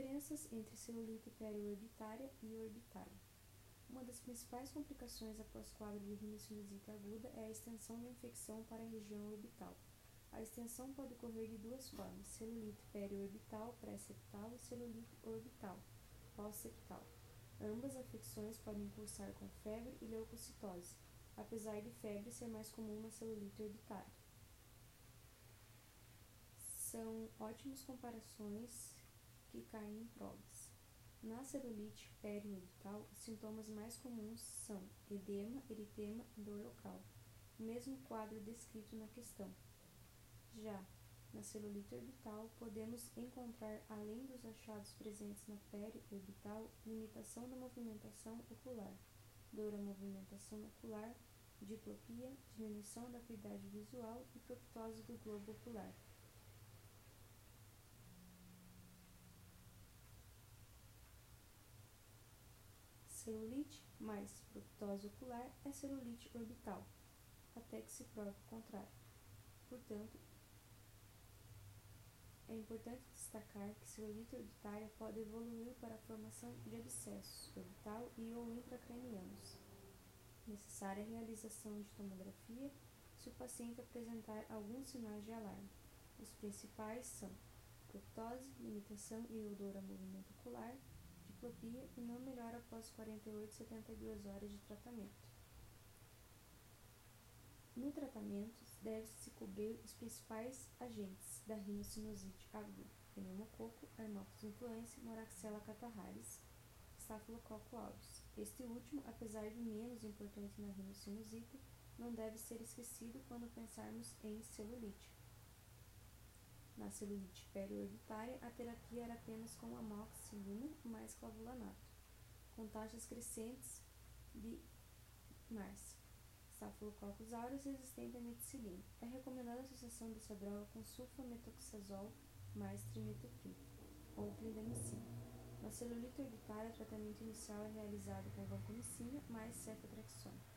Diferenças entre celulite periorbitária e orbitária. Uma das principais complicações após quadro de rinocinusite aguda é a extensão da infecção para a região orbital. A extensão pode ocorrer de duas formas: celulite periorbital pré-septal e celulite orbital pós-septal. Ambas afecções podem cursar com febre e leucocitose, apesar de febre ser mais comum na celulite orbitária. São ótimas comparações que caem em provas. Na celulite periorbital, os sintomas mais comuns são edema, eritema e dor local, mesmo quadro descrito na questão. Já na celulite orbital, podemos encontrar, além dos achados presentes na periorbital, limitação da movimentação ocular, dor à movimentação ocular, diplopia, diminuição da acuidade visual e proptose do globo ocular. Celulite mais proptose ocular é celulite orbital, até que se prove o contrário. Portanto, é importante destacar que celulite orbitária pode evoluir para a formação de abscessos orbital e ou intracranianos. Necessária a realização de tomografia se o paciente apresentar alguns sinais de alarme. Os principais são proptose, limitação e odor a movimento ocular, diplopia e não melhora após 48 a 72 horas de tratamento. No tratamento, deve-se cobrir os principais agentes da rinocinusite aguda, pneumococo, Haemophilus influenzae, Moraxella catarrharis, Staphylococcus aureus. Este último, apesar de menos importante na rinocinusite, não deve ser esquecido quando pensarmos em celulite. Na celulite periorbitária, a terapia era apenas com amoxicilina mais clavulanato, com taxas crescentes de MARS, Staphylococcus aureus resistente à meticilina. É recomendada a associação dessa droga com sulfametoxazol mais trimethoprim ou clindamicina. Na celulite orbitária, o tratamento inicial é realizado com vancomicina mais cefotraxona.